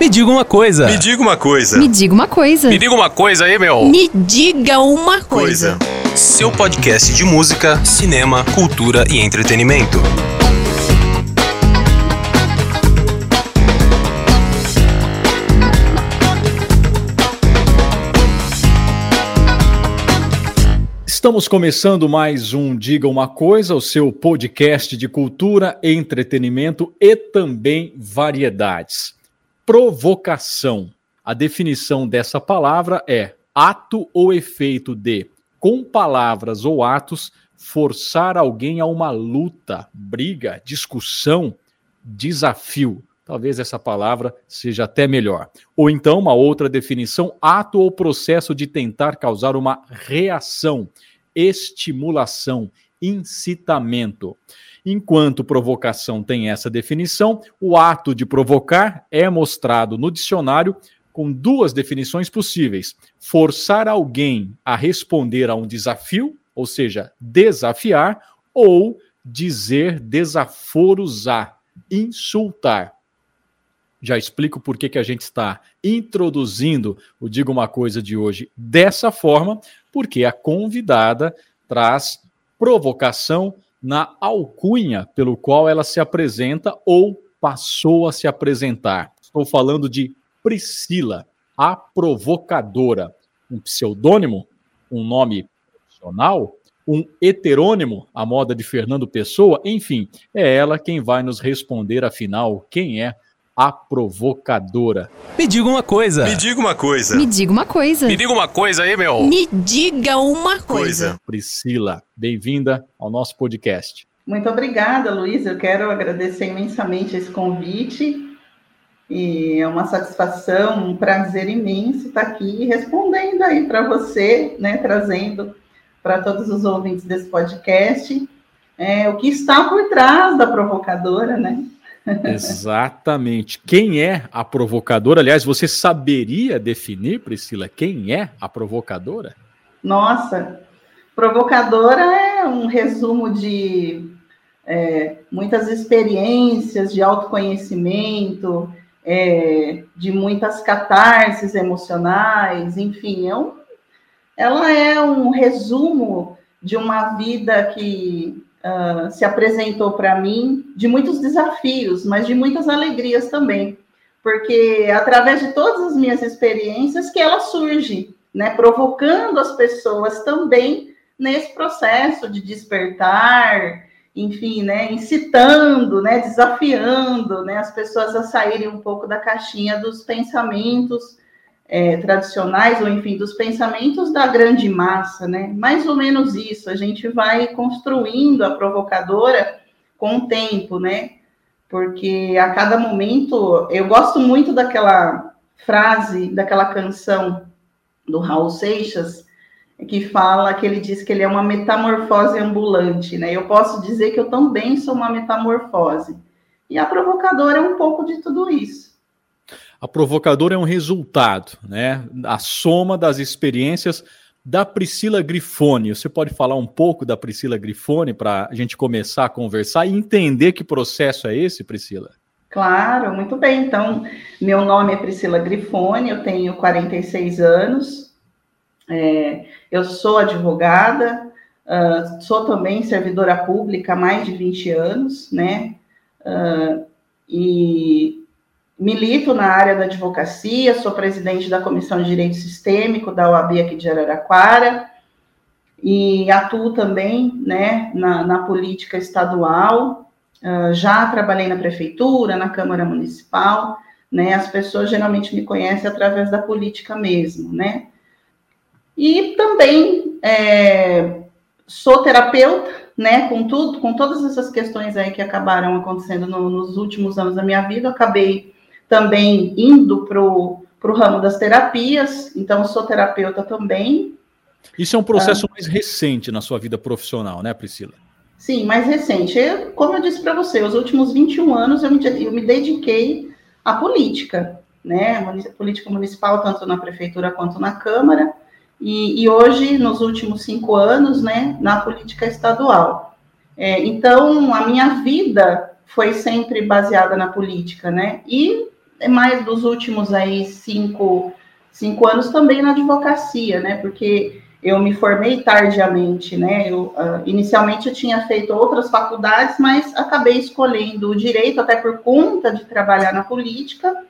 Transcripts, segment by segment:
Me diga uma coisa. Me diga uma coisa. Me diga uma coisa. Me diga uma coisa aí, meu. Me diga uma coisa. Coisa. Seu podcast de música, cinema, cultura e entretenimento. Estamos começando mais um Diga uma Coisa, o seu podcast de cultura, entretenimento e também variedades. Provocação. A definição dessa palavra é ato ou efeito de, com palavras ou atos, forçar alguém a uma luta, briga, discussão, desafio. Talvez essa palavra seja até melhor. Ou então, uma outra definição: ato ou processo de tentar causar uma reação, estimulação, incitamento. Enquanto provocação tem essa definição, o ato de provocar é mostrado no dicionário com duas definições possíveis: forçar alguém a responder a um desafio, ou seja, desafiar, ou dizer desaforos a, insultar. Já explico por que, que a gente está introduzindo o Diga uma Coisa de hoje dessa forma, porque a convidada traz provocação na alcunha pelo qual ela se apresenta ou passou a se apresentar. Estou falando de Priscila, a provocadora. Um pseudônimo, um nome profissional, um heterônimo, a moda de Fernando Pessoa, enfim, é ela quem vai nos responder, afinal, quem é a provocadora. Me diga uma coisa. Me diga uma coisa. Me diga uma coisa. Me diga uma coisa aí, meu. Me diga uma coisa. Coisa. Priscila, bem-vinda ao nosso podcast. Muito obrigada, Luiz. Eu quero agradecer imensamente esse convite. E é uma satisfação, um prazer imenso estar aqui respondendo aí para você, né, trazendo para todos os ouvintes desse podcast é, o que está por trás da provocadora, né? Exatamente. Quem é a provocadora? Aliás, você saberia definir, Priscila, quem é a provocadora? Nossa, provocadora é um resumo de é, muitas experiências de autoconhecimento, é, de muitas catarses emocionais, enfim, é um, ela é um resumo de uma vida que uh, se apresentou para mim de muitos desafios, mas de muitas alegrias também, porque através de todas as minhas experiências que ela surge, né, provocando as pessoas também nesse processo de despertar, enfim, né, incitando, né, desafiando, né, as pessoas a saírem um pouco da caixinha dos pensamentos é, tradicionais, ou enfim, dos pensamentos da grande massa, né? Mais ou menos isso. A gente vai construindo a provocadora com o tempo, né? Porque a cada momento, eu gosto muito daquela frase, daquela canção do Raul Seixas, que fala que ele diz que ele é uma metamorfose ambulante, né? Eu posso dizer que eu também sou uma metamorfose. E a provocadora é um pouco de tudo isso. A provocadora é um resultado, né? A soma das experiências da Priscila Grifone. Você pode falar um pouco da Priscila Grifone para a gente começar a conversar e entender que processo é esse, Priscila? Claro, muito bem. Então, meu nome é Priscila Grifone, eu tenho 46 anos, é, eu sou advogada, uh, sou também servidora pública há mais de 20 anos, né? Uh, e Milito na área da advocacia, sou presidente da Comissão de Direito Sistêmico da OAB aqui de Araraquara e atuo também né, na, na política estadual. Uh, já trabalhei na prefeitura, na Câmara Municipal, né? As pessoas geralmente me conhecem através da política mesmo, né? E também é, sou terapeuta, né? Com tudo, com todas essas questões aí que acabaram acontecendo no, nos últimos anos da minha vida, acabei também indo para o ramo das terapias, então sou terapeuta também. Isso é um processo ah, mais recente na sua vida profissional, né, Priscila? Sim, mais recente. Eu, como eu disse para você, os últimos 21 anos eu me, eu me dediquei à política, né? Política municipal, tanto na prefeitura quanto na Câmara, e, e hoje, nos últimos cinco anos, né, na política estadual. É, então, a minha vida foi sempre baseada na política, né? E mais dos últimos aí cinco, cinco anos também na advocacia, né? Porque eu me formei tardiamente, né? Eu, uh, inicialmente eu tinha feito outras faculdades, mas acabei escolhendo o direito, até por conta de trabalhar na política,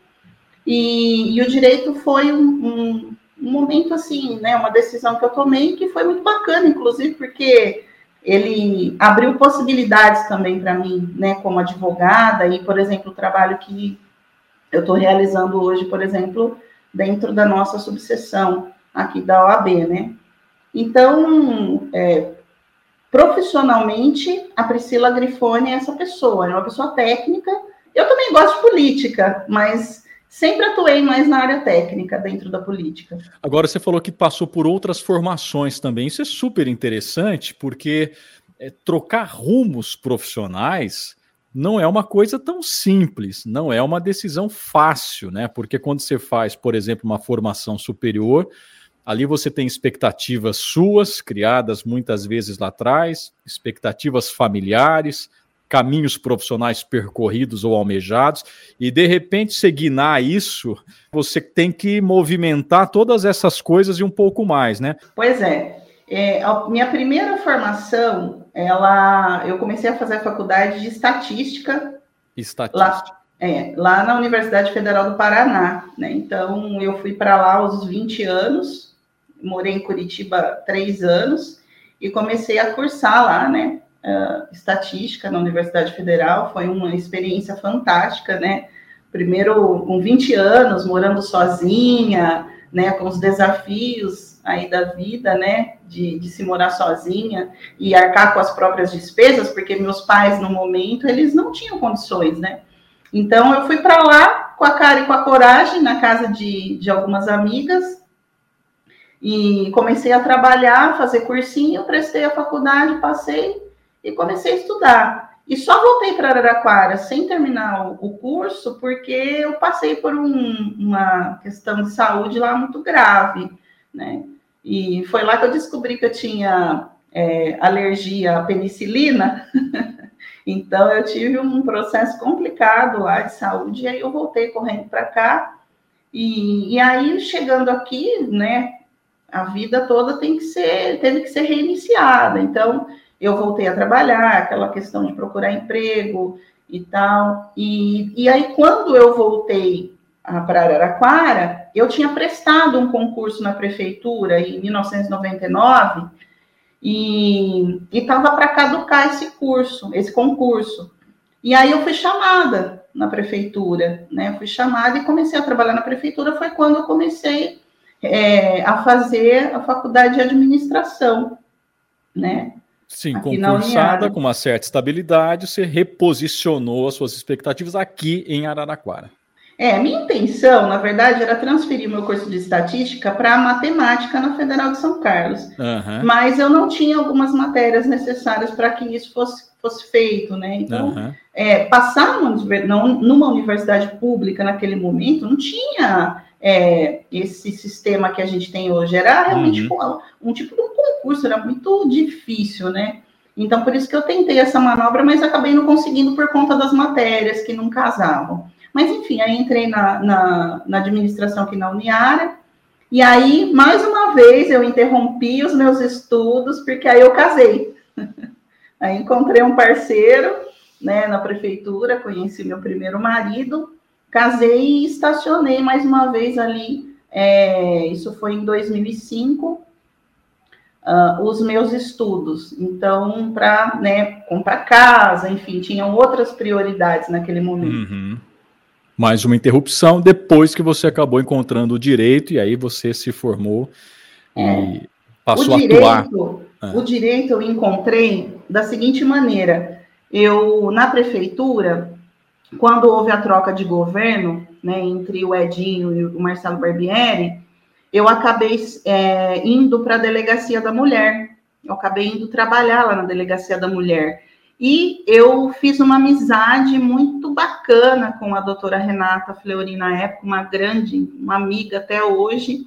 e, e o direito foi um, um, um, momento assim, né? Uma decisão que eu tomei que foi muito bacana, inclusive, porque ele abriu possibilidades também para mim, né? Como advogada, e, por exemplo, o trabalho que eu estou realizando hoje, por exemplo, dentro da nossa subseção aqui da OAB, né? Então, é, profissionalmente, a Priscila Grifone é essa pessoa, é uma pessoa técnica. Eu também gosto de política, mas sempre atuei mais na área técnica dentro da política. Agora, você falou que passou por outras formações também. Isso é super interessante, porque é, trocar rumos profissionais não é uma coisa tão simples, não é uma decisão fácil, né? Porque quando você faz, por exemplo, uma formação superior, Ali você tem expectativas suas, criadas muitas vezes lá atrás, expectativas familiares, caminhos profissionais percorridos ou almejados, e de repente seguir isso, você tem que movimentar todas essas coisas e um pouco mais, né? Pois é. É minha primeira formação, ela, eu comecei a fazer a faculdade de estatística. Estatística. Lá, é, lá na Universidade Federal do Paraná, né? Então eu fui para lá aos 20 anos, morei em Curitiba três anos e comecei a cursar lá, né? Uh, estatística na Universidade Federal, foi uma experiência fantástica, né? Primeiro, com 20 anos, morando sozinha, né? Com os desafios aí da vida, né? De, de se morar sozinha e arcar com as próprias despesas, porque meus pais, no momento, eles não tinham condições, né? Então, eu fui para lá com a cara e com a coragem, na casa de, de algumas amigas, e comecei a trabalhar, fazer cursinho, prestei a faculdade, passei e comecei a estudar. E só voltei para Araraquara sem terminar o, curso, porque eu passei por um, uma questão de saúde lá muito grave, né? E foi lá que eu descobri que eu tinha é, alergia à penicilina. então, eu tive um processo complicado lá de saúde, e aí eu voltei correndo para cá. E, e aí, chegando aqui, né, a vida toda tem que ser, teve que ser reiniciada. Então, eu voltei a trabalhar, aquela questão de procurar emprego e tal. E, e aí, quando eu voltei para Araraquara, eu tinha prestado um concurso na prefeitura em 1999 e estava para caducar esse curso, esse concurso. E aí eu fui chamada na prefeitura, né? Eu fui chamada e comecei a trabalhar na prefeitura. Foi quando eu comecei é, a fazer a faculdade de administração, né? Sim, aqui concursada com uma certa estabilidade, você reposicionou as suas expectativas aqui em Araraquara. É, minha intenção, na verdade, era transferir meu curso de estatística para matemática na Federal de São Carlos. Uhum. Mas eu não tinha algumas matérias necessárias para que isso fosse, fosse feito, né? Então, uhum. é, passar numa, universidade pública naquele momento não tinha é, esse sistema que a gente tem hoje. Era realmente uhum. um, um tipo de um concurso, era muito difícil, né? Então, por isso que eu tentei essa manobra, mas acabei não conseguindo por conta das matérias que não casavam. Mas, enfim, aí entrei na, na, na administração aqui na Uniara, e aí, mais uma vez, eu interrompi os meus estudos, porque aí eu casei. aí encontrei um parceiro, né, na prefeitura, conheci meu primeiro marido, casei e estacionei mais uma vez ali. É, isso foi em 2005. Uh, ah, os meus estudos. Então, para né, comprar casa, enfim, tinham outras prioridades naquele momento. Uhum. Mais uma interrupção depois que você acabou encontrando o direito e aí você se formou é. e passou o direito, a atuar. Ah. O direito eu encontrei da seguinte maneira: eu na prefeitura quando houve a troca de governo, né, entre o Edinho e o Marcelo Barbieri, eu acabei é, indo para a delegacia da mulher. Eu acabei indo trabalhar lá na delegacia da mulher. E eu fiz uma amizade muito bacana com a doutora Renata Fleury na época, uma grande, uma amiga até hoje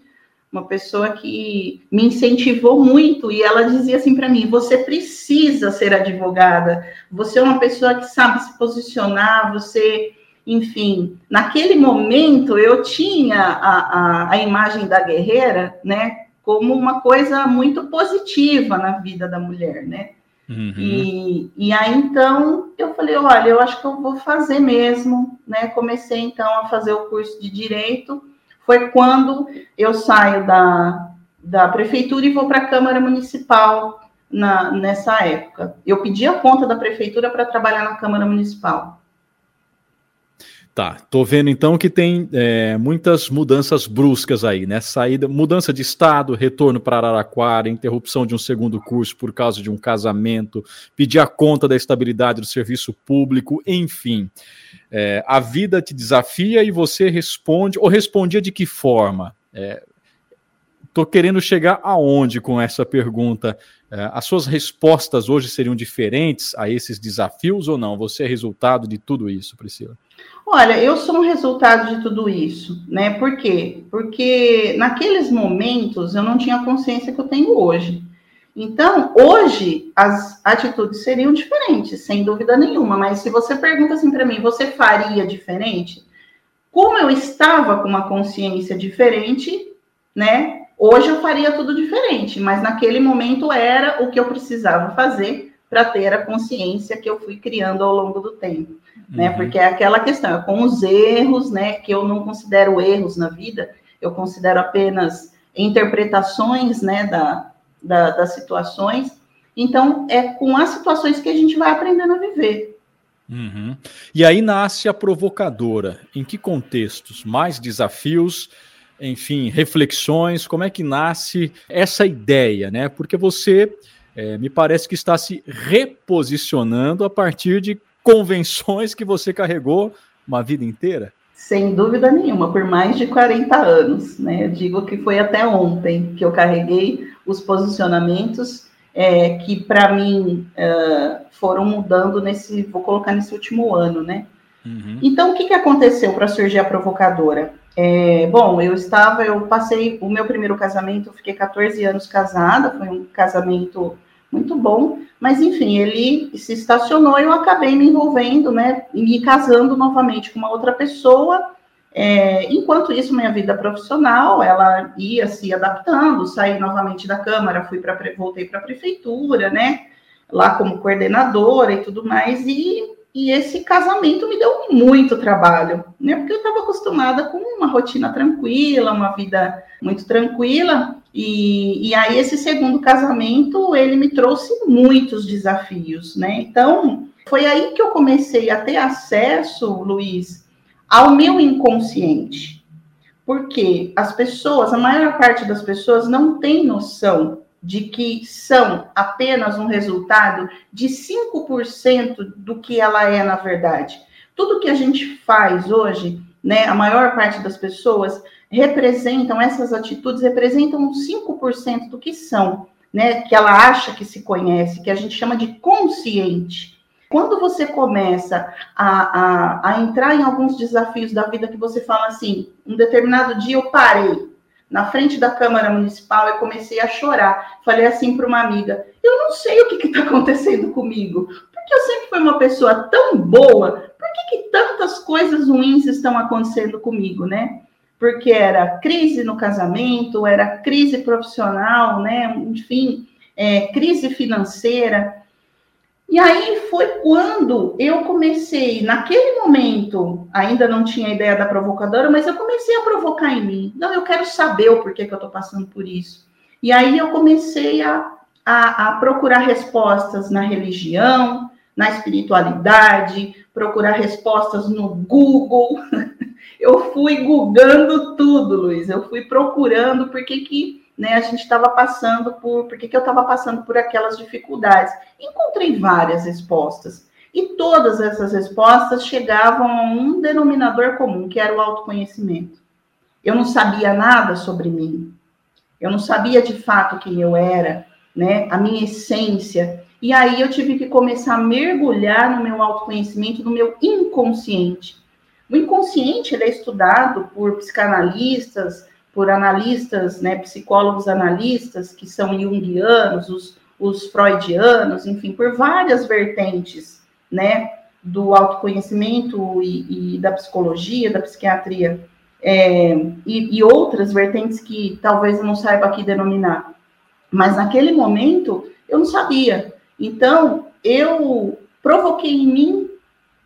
uma pessoa que me incentivou muito. E ela dizia assim para mim: você precisa ser advogada, você é uma pessoa que sabe se posicionar, você enfim, naquele momento eu tinha a, a, a imagem da guerreira, né, como uma coisa muito positiva na vida da mulher, né? Uhum. E, e aí então eu falei, olha, eu acho que eu vou fazer mesmo, né? Comecei então a fazer o curso de direito. Foi quando eu saio da, da prefeitura e vou para a Câmara Municipal na, nessa época. Eu pedi a conta da prefeitura para trabalhar na Câmara Municipal. Tá, tô vendo então que tem é, muitas mudanças bruscas aí, né? Saída, mudança de estado, retorno para Araraquara, interrupção de um segundo curso por causa de um casamento, pedir a conta da estabilidade do serviço público, enfim. É, a vida te desafia e você responde, ou respondia de que forma? É, tô querendo chegar aonde com essa pergunta? É, as suas respostas hoje seriam diferentes a esses desafios ou não? Você é resultado de tudo isso, Priscila? Olha, eu sou um resultado de tudo isso, né? Por quê? Porque naqueles momentos eu não tinha a consciência que eu tenho hoje. Então, hoje as atitudes seriam diferentes, sem dúvida nenhuma. Mas se você pergunta assim para mim, você faria diferente? Como eu estava com uma consciência diferente, né? Hoje eu faria tudo diferente, mas naquele momento era o que eu precisava fazer para ter a consciência que eu fui criando ao longo do tempo, né? uhum. Porque é aquela questão, é com os erros, né? Que eu não considero erros na vida, eu considero apenas interpretações, né? Da, da, das situações. Então, é com as situações que a gente vai aprendendo a viver. Uhum. E aí nasce a provocadora. Em que contextos? Mais desafios? enfim, reflexões, como é que nasce essa ideia, né? Porque você é, me parece que está se reposicionando a partir de convenções que você carregou uma vida inteira. Sem dúvida nenhuma, por mais de 40 anos, né? Eu digo que foi até ontem que eu carreguei os posicionamentos é, que para mim uh, foram mudando nesse, vou colocar nesse último ano, né? Uhum. Então, o que, que aconteceu para surgir a provocadora? É, bom, eu estava, eu passei o meu primeiro casamento, eu fiquei 14 anos casada, foi um casamento muito bom, mas enfim, ele se estacionou e eu acabei me envolvendo, né, me casando novamente com uma outra pessoa. É, enquanto isso, minha vida profissional, ela ia se adaptando, saí novamente da Câmara, fui para voltei para a prefeitura, né, lá como coordenadora e tudo mais, e e esse casamento me deu muito trabalho, né? Porque eu estava acostumada com uma rotina tranquila, uma vida muito tranquila. E, e aí esse segundo casamento ele me trouxe muitos desafios, né? Então foi aí que eu comecei a ter acesso, Luiz, ao meu inconsciente. Porque as pessoas, a maior parte das pessoas não tem noção de que são apenas um resultado de 5% do que ela é na verdade. Tudo que a gente faz hoje, né, a maior parte das pessoas representam, essas atitudes representam 5% do que são, né, que ela acha que se conhece, que a gente chama de consciente. Quando você começa a, a, a entrar em alguns desafios da vida que você fala assim, um determinado dia eu parei, na frente da Câmara Municipal, eu comecei a chorar. Falei assim para uma amiga: eu não sei o que está acontecendo comigo, porque eu sempre fui uma pessoa tão boa, por que, que tantas coisas ruins estão acontecendo comigo, né? Porque era crise no casamento, era crise profissional, né? Enfim, é, crise financeira. E aí foi quando eu comecei, naquele momento, ainda não tinha ideia da provocadora, mas eu comecei a provocar em mim. Não, eu quero saber o porquê que eu estou passando por isso. E aí eu comecei a, a, a procurar respostas na religião, na espiritualidade, procurar respostas no Google. Eu fui googando tudo, Luiz. Eu fui procurando porque que né, a gente estava passando por, por que, que eu estava passando por aquelas dificuldades. Encontrei várias respostas. E todas essas respostas chegavam a um denominador comum, que era o autoconhecimento. Eu não sabia nada sobre mim. Eu não sabia de fato quem eu era, né? A minha essência. E aí eu tive que começar a mergulhar no meu autoconhecimento, no meu inconsciente. O inconsciente ele é estudado por psicanalistas, por analistas, né, psicólogos analistas, que são junguianos, os, os freudianos, enfim, por várias vertentes, né? do autoconhecimento e, e da psicologia, da psiquiatria, é, e, e, outras vertentes que talvez eu não saiba aqui denominar. Mas naquele momento eu não sabia. Então eu provoquei em mim,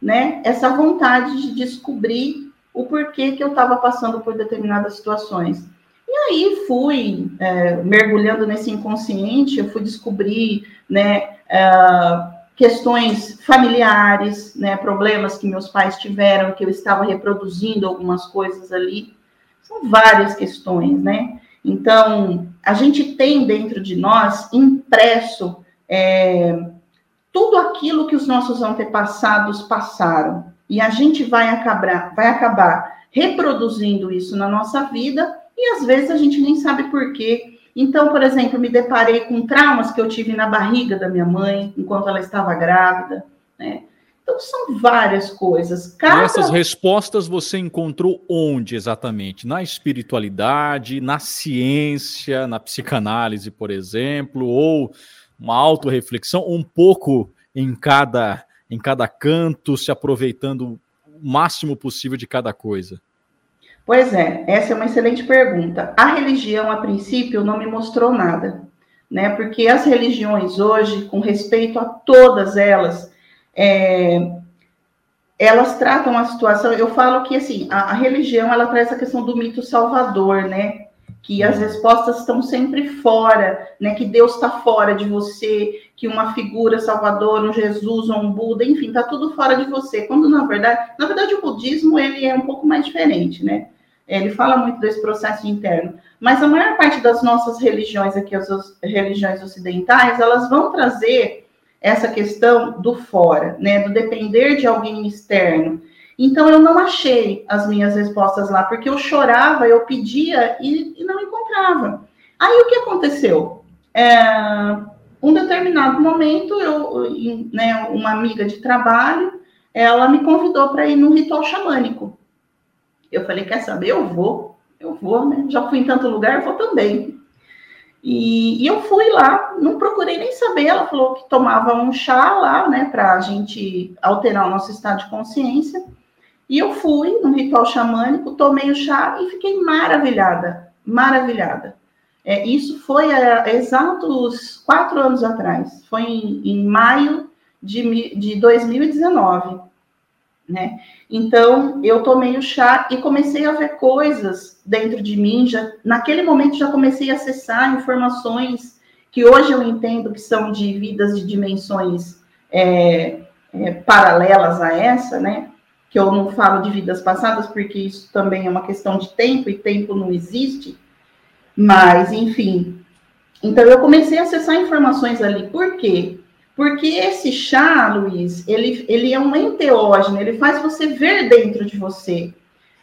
né, essa vontade de descobrir o porquê que eu estava passando por determinadas situações. E aí fui é, mergulhando nesse inconsciente, eu fui descobrir, né, uh, questões familiares, né, problemas que meus pais tiveram, que eu estava reproduzindo algumas coisas ali. São várias questões, né? Então, a gente tem dentro de nós impresso é, tudo aquilo que os nossos antepassados passaram. E a gente vai acabar, vai acabar reproduzindo isso na nossa vida, e às vezes a gente nem sabe por quê, então, por exemplo, me deparei com traumas que eu tive na barriga da minha mãe, enquanto ela estava grávida, né? Então, são várias coisas. Cada... essas respostas você encontrou onde exatamente? Na espiritualidade, na ciência, na psicanálise, por exemplo, ou uma autorreflexão, um pouco em cada, em cada canto, se aproveitando o máximo possível de cada coisa? Pois é, essa é uma excelente pergunta. A religião, a princípio, não me mostrou nada, né? Porque as religiões hoje, com respeito a todas elas, é, elas tratam a situação. Eu falo que assim, a, a, religião ela traz a questão do mito salvador, né? Que as respostas estão sempre fora, né? Que Deus está fora de você, que uma figura salvadora, um Jesus ou um Buda, enfim, está tudo fora de você. Quando na verdade, na verdade o budismo ele é um pouco mais diferente, né? Ele fala muito desse processo interno. Mas a maior parte das nossas religiões aqui, as religiões ocidentais, elas vão trazer essa questão do fora, né? Do depender de alguém externo. Então eu não achei as minhas respostas lá, porque eu chorava, eu pedia e, e não encontrava. Aí o que aconteceu? É, um determinado momento, eu, né, uma amiga de trabalho, ela me convidou para ir num ritual xamânico. Eu falei, quer saber? Eu vou, eu vou, né? Já fui em tanto lugar, eu vou também. E, e, eu fui lá, não procurei nem saber. Ela falou que tomava um chá lá, né, para a gente alterar o nosso estado de consciência. E eu fui no ritual xamânico, tomei o chá e fiquei maravilhada, maravilhada. É, isso foi há exatos quatro anos atrás, foi em, em maio de, de 2019 né? Então, eu tomei o chá e comecei a ver coisas dentro de mim, já, naquele momento já comecei a acessar informações que hoje eu entendo que são de vidas de dimensões é, é, paralelas a essa, né? Que eu não falo de vidas passadas, porque isso também é uma questão de tempo, e tempo não existe, mas, enfim. Então, eu comecei a acessar informações ali, por quê? Porque esse chá, Luiz, ele, ele é um enteógeno, ele faz você ver dentro de você.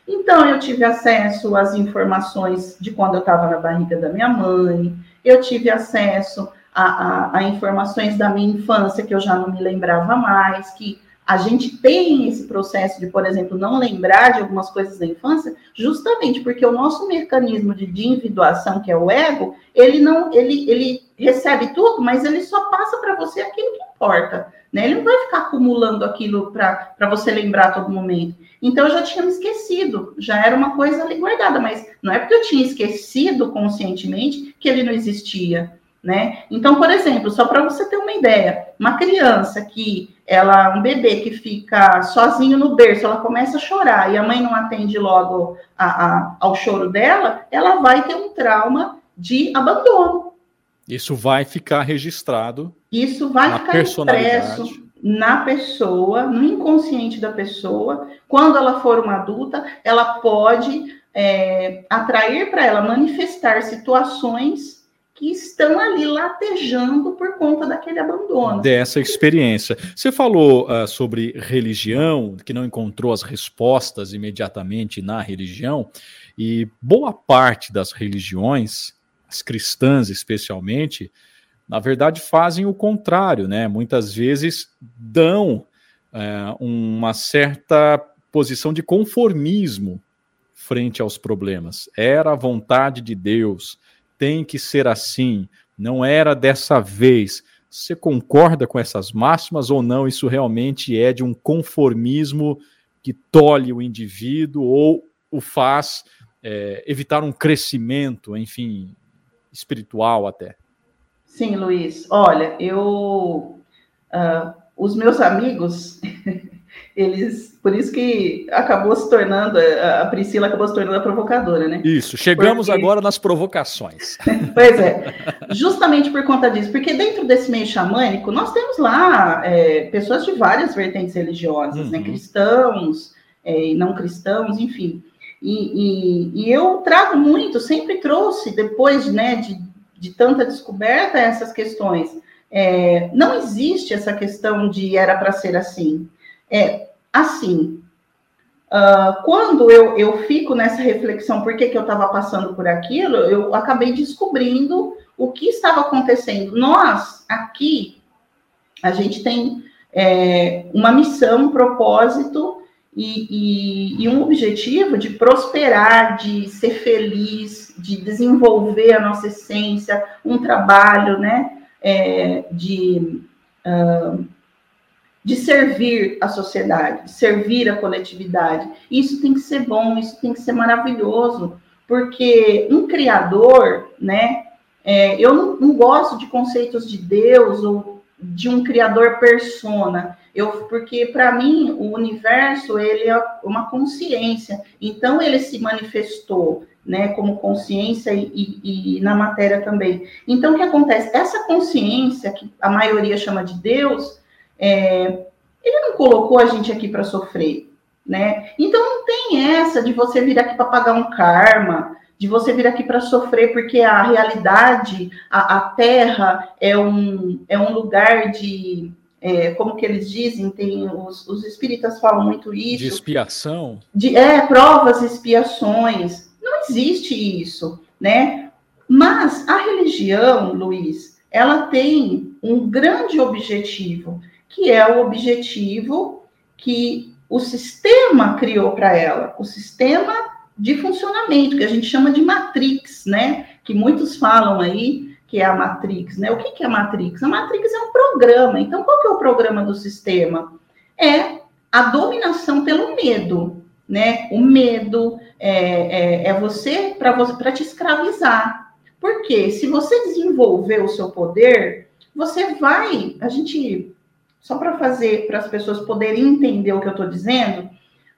Então, eu tive acesso às informações de quando eu estava na barriga da minha mãe, eu tive acesso a, a, a, informações da minha infância que eu já não me lembrava mais, que a gente tem esse processo de, por exemplo, não lembrar de algumas coisas da infância, justamente porque o nosso mecanismo de, individuação, que é o ego, ele não, ele, ele recebe tudo, mas ele só passa para você aquilo que importa, né? Ele não vai ficar acumulando aquilo para você lembrar a todo momento. Então eu já tinha me esquecido, já era uma coisa ali guardada, mas não é porque eu tinha esquecido conscientemente que ele não existia, né? Então, por exemplo, só para você ter uma ideia, uma criança que ela, um bebê que fica sozinho no berço, ela começa a chorar e a mãe não atende logo a, a, ao choro dela, ela vai ter um trauma de abandono. Isso vai ficar registrado. Isso vai ficar impresso na pessoa, no inconsciente da pessoa. Quando ela for uma adulta, ela pode é, atrair para ela, manifestar situações que estão ali latejando por conta daquele abandono. Dessa experiência. Você falou uh, sobre religião, que não encontrou as respostas imediatamente na religião, e boa parte das religiões, as cristãs especialmente, na verdade fazem o contrário, né? Muitas vezes dão uh, uma certa posição de conformismo frente aos problemas. Era a vontade de Deus tem que ser assim, não era dessa vez. Você concorda com essas máximas ou não? Isso realmente é de um conformismo que tolhe o indivíduo ou o faz é, evitar um crescimento, enfim, espiritual até? Sim, Luiz. Olha, eu. Uh, os meus amigos, eles. Por isso que acabou se tornando. A Priscila acabou se tornando a provocadora, né? Isso, chegamos porque... agora nas provocações. pois é. Justamente por conta disso. Porque dentro desse meio xamânico, nós temos lá é, pessoas de várias vertentes religiosas, né? uhum. né? Cristãos, é, não cristãos, enfim. E, e, e, eu trago muito, sempre trouxe, depois né, de de tanta descoberta essas questões. É, não existe essa questão de era para ser assim. É assim. Uh, quando eu, eu fico nessa reflexão, por que, que eu estava passando por aquilo, eu acabei descobrindo o que estava acontecendo. Nós, aqui, a gente tem é, uma missão, um propósito e, e, e, um objetivo de prosperar, de ser feliz, de desenvolver a nossa essência, um trabalho, né, é, de, uh, de servir a sociedade, de servir a coletividade. Isso tem que ser bom, isso tem que ser maravilhoso, porque um criador, né, é, eu não, não gosto de conceitos de Deus ou de um criador persona. Eu, porque para mim o universo ele é uma consciência, então ele se manifestou, né, como consciência e, e, e, na matéria também. Então o que acontece? Essa consciência que a maioria chama de Deus, é, ele não colocou a gente aqui para sofrer, né? Então não tem essa de você vir aqui para pagar um karma, de você vir aqui para sofrer, porque a realidade, a, a Terra é um, é um lugar de, é, como que eles dizem, tem os, os espíritas falam muito isso. De expiação? De, é, provas, expiações. Não existe isso, né? Mas a religião, Luiz, ela tem um grande objetivo, que é o objetivo que o sistema criou para ela. O sistema de funcionamento, que a gente chama de matrix, né? Que muitos falam aí que é a matrix, né? O que, é a matrix? A matrix é um programa. Então, qual que é o programa do sistema? É a dominação pelo medo, né? O medo é, é, é você para você para te escravizar. Porque se você desenvolver o seu poder, você vai. A gente só para fazer para as pessoas poderem entender o que eu estou dizendo,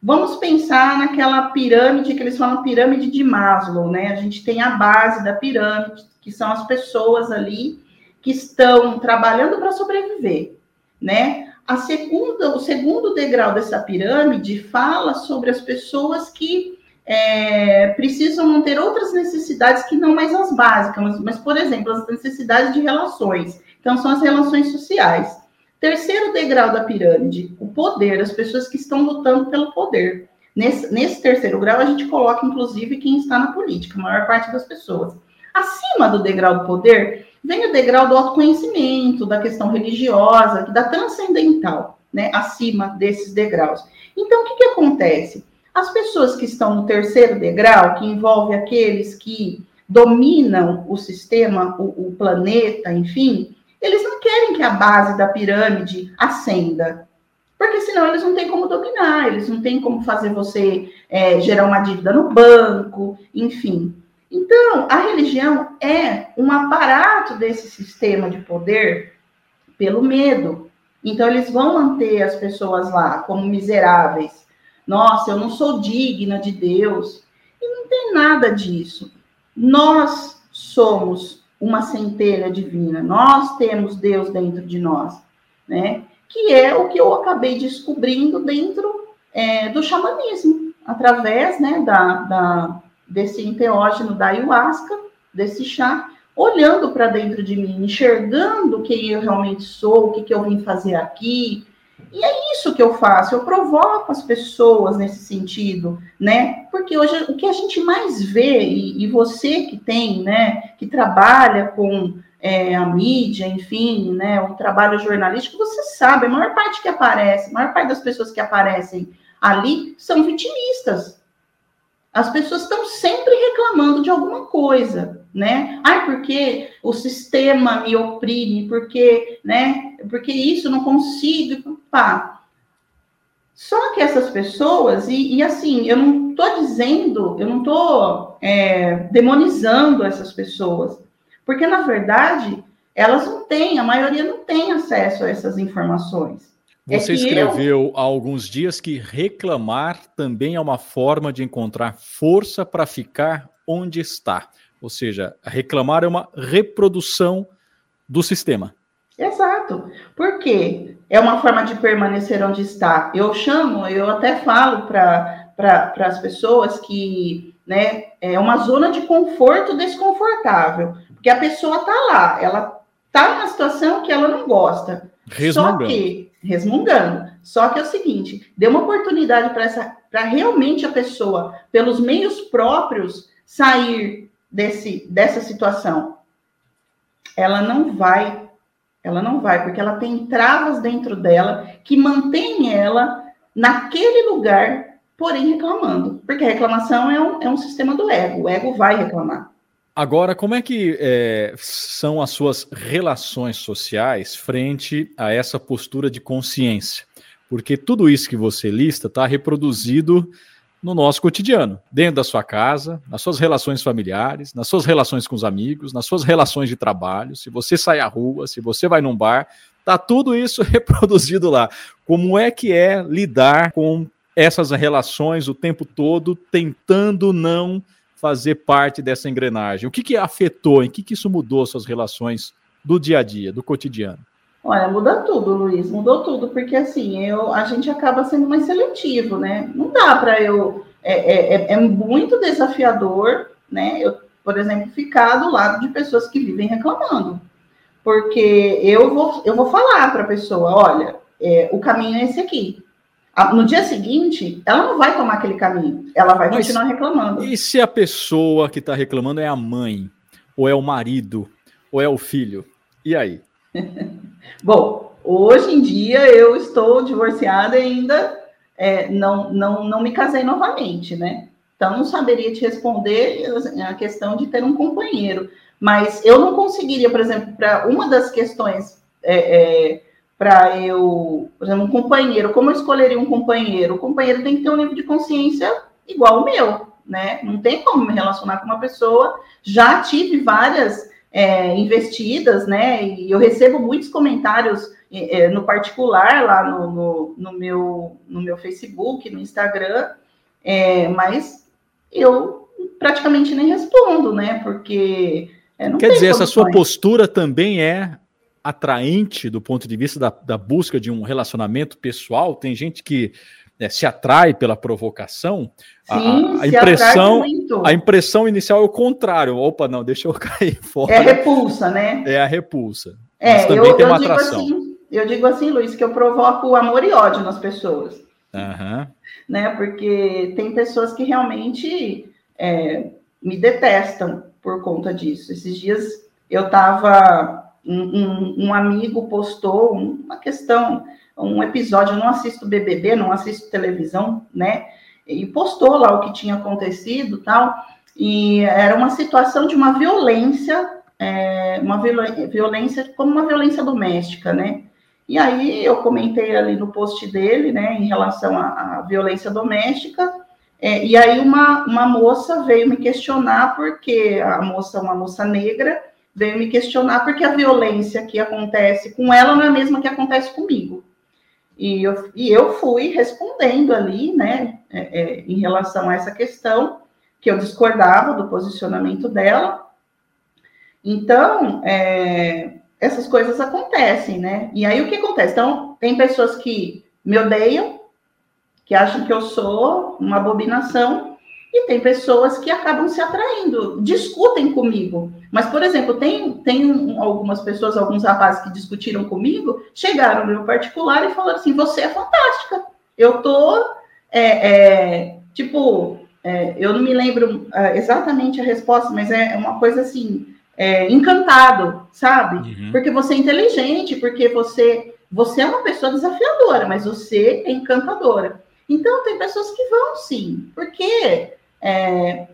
Vamos pensar naquela pirâmide que eles falam pirâmide de Maslow, né? A gente tem a base da pirâmide, que são as pessoas ali que estão trabalhando para sobreviver, né? A segunda, o segundo degrau dessa pirâmide fala sobre as pessoas que é, precisam manter outras necessidades que não mais as básicas, mas, mas, por exemplo, as necessidades de relações. Então, são as relações sociais. Terceiro degrau da pirâmide, o poder, as pessoas que estão lutando pelo poder. Nesse, nesse terceiro grau, a gente coloca, inclusive, quem está na política, a maior parte das pessoas. Acima do degrau do poder, vem o degrau do autoconhecimento, da questão religiosa, da transcendental, né? Acima desses degraus. Então, o que, que acontece? As pessoas que estão no terceiro degrau, que envolve aqueles que dominam o sistema, o, o planeta, enfim, eles não querem que a base da pirâmide ascenda, porque senão eles não têm como dominar, eles não têm como fazer você é, gerar uma dívida no banco, enfim. Então, a religião é um aparato desse sistema de poder pelo medo. Então, eles vão manter as pessoas lá como miseráveis. Nossa, eu não sou digna de Deus. E não tem nada disso. Nós somos uma centelha divina. Nós temos Deus dentro de nós, né? Que é o que eu acabei descobrindo dentro é, do xamanismo, através, né, da, da desse enteógeno da ayahuasca, desse chá, olhando para dentro de mim, enxergando quem eu realmente sou, o que, que eu vim fazer aqui, e é isso que eu faço, eu provoco as pessoas nesse sentido, né? Porque hoje o que a gente mais vê, e, e você que tem, né, que trabalha com é, a mídia, enfim, né, o trabalho jornalístico, você sabe, a maior parte que aparece, a maior parte das pessoas que aparecem ali são vitimistas. As pessoas estão sempre reclamando reclamando de alguma coisa, né? Ai, porque o sistema me oprime, porque, né? Porque isso não consigo, pá. Só que essas pessoas, e, e assim, eu não estou dizendo, eu não estou é, demonizando essas pessoas, porque na verdade elas não têm, a maioria não tem acesso a essas informações. É Você é escreveu eu... há alguns dias que reclamar também é uma forma de encontrar força para ficar onde está. Ou seja, reclamar é uma reprodução do sistema. Exato. Por quê? É uma forma de permanecer onde está. Eu chamo, eu até falo para pra, as pessoas que né, é uma zona de conforto desconfortável. Porque a pessoa está lá, ela está numa situação que ela não gosta. Resmungando. Só que, resmungando. Só que é o seguinte, dê uma oportunidade para essa para realmente a pessoa, pelos meios próprios, sair desse, dessa situação. Ela não vai ela não vai, porque ela tem travas dentro dela que mantém ela naquele lugar, porém reclamando. Porque a reclamação é um, é um sistema do ego. O ego vai reclamar. Agora, como é que é, são as suas relações sociais frente a essa postura de consciência? Porque tudo isso que você lista está reproduzido no nosso cotidiano, dentro da sua casa, nas suas relações familiares, nas suas relações com os amigos, nas suas relações de trabalho. Se você sai à rua, se você vai num bar, tá tudo isso reproduzido lá. Como é que é lidar com essas relações o tempo todo, tentando não fazer parte dessa engrenagem? O que, que afetou, em que, que isso mudou suas relações do dia a dia, do cotidiano? Olha, muda tudo, Luiz, mudou tudo, porque assim, eu, a gente acaba sendo mais seletivo, né? Não dá para eu. É, é, é, é muito desafiador, né? Eu, por exemplo, ficar do lado de pessoas que vivem reclamando. Porque eu vou, eu vou falar para a pessoa: olha, é, o caminho é esse aqui. No dia seguinte, ela não vai tomar aquele caminho, ela vai Mas, continuar reclamando. E se a pessoa que está reclamando é a mãe, ou é o marido, ou é o filho? E aí? Bom, hoje em dia eu estou divorciada e ainda é, não, não, não me casei novamente, né? Então, não saberia te responder a questão de ter um companheiro. Mas eu não conseguiria, por exemplo, para uma das questões, é, é, para eu, por exemplo, um companheiro, como eu escolheria um companheiro? O companheiro tem que ter um nível de consciência igual ao meu, né? Não tem como me relacionar com uma pessoa. Já tive várias é, investidas, né? E eu recebo muitos comentários é, é, no particular lá no, no, no, meu, no meu Facebook, no Instagram, é, mas eu praticamente nem respondo, né? Porque. É, Quer dizer, essa sua postura também é atraente do ponto de vista da, da busca de um relacionamento pessoal? Tem gente que né, se atrai pela provocação, Sim, a, a impressão a impressão inicial é o contrário. Opa, não, deixa eu cair fora. É a repulsa, né? É a repulsa. É, Mas também eu, tem uma eu atração. Assim, eu digo assim, Luiz, que eu provoco amor e ódio nas pessoas. Uhum. Né? Porque tem pessoas que realmente é, me detestam por conta disso. Esses dias eu estava. Um, um, um, amigo postou uma questão um episódio, eu não assisto BBB, não assisto televisão, né? E postou lá o que tinha acontecido tal. E era uma situação de uma violência, é, uma violência, como uma violência doméstica, né? E aí eu comentei ali no post dele, né, em relação à, à violência doméstica. É, e aí uma, uma moça veio me questionar, porque a moça, uma moça negra, veio me questionar porque a violência que acontece com ela não é a mesma que acontece comigo. E eu, e eu fui respondendo ali, né, é, é, em relação a essa questão, que eu discordava do posicionamento dela. Então, é, essas coisas acontecem, né? E aí o que acontece? Então, tem pessoas que me odeiam, que acham que eu sou uma abominação, e tem pessoas que acabam se atraindo, discutem comigo. Mas, por exemplo, tem, tem algumas pessoas, alguns rapazes que discutiram comigo, chegaram no meu particular e falaram assim: você é fantástica. Eu tô, é, é, tipo, é, eu não me lembro é, exatamente a resposta, mas é uma coisa assim, é, encantado, sabe? Uhum. Porque você é inteligente, porque você, você é uma pessoa desafiadora, mas você é encantadora. Então, tem pessoas que vão sim, porque é,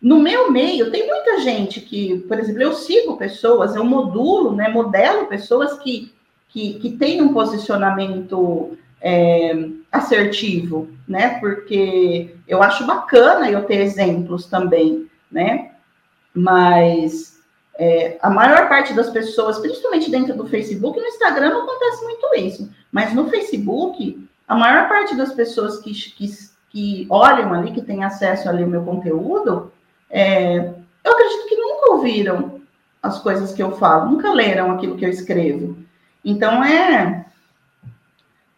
no meu meio, tem muita gente que, por exemplo, eu sigo pessoas, eu modulo, né, modelo pessoas que, que, que têm um posicionamento é, assertivo, né? Porque eu acho bacana eu ter exemplos também, né? Mas é, a maior parte das pessoas, principalmente dentro do Facebook, no Instagram acontece muito isso, mas no Facebook, a maior parte das pessoas que, que, que olham ali, que têm acesso ali ao meu conteúdo, é, eu acredito que nunca ouviram as coisas que eu falo, nunca leram aquilo que eu escrevo. Então é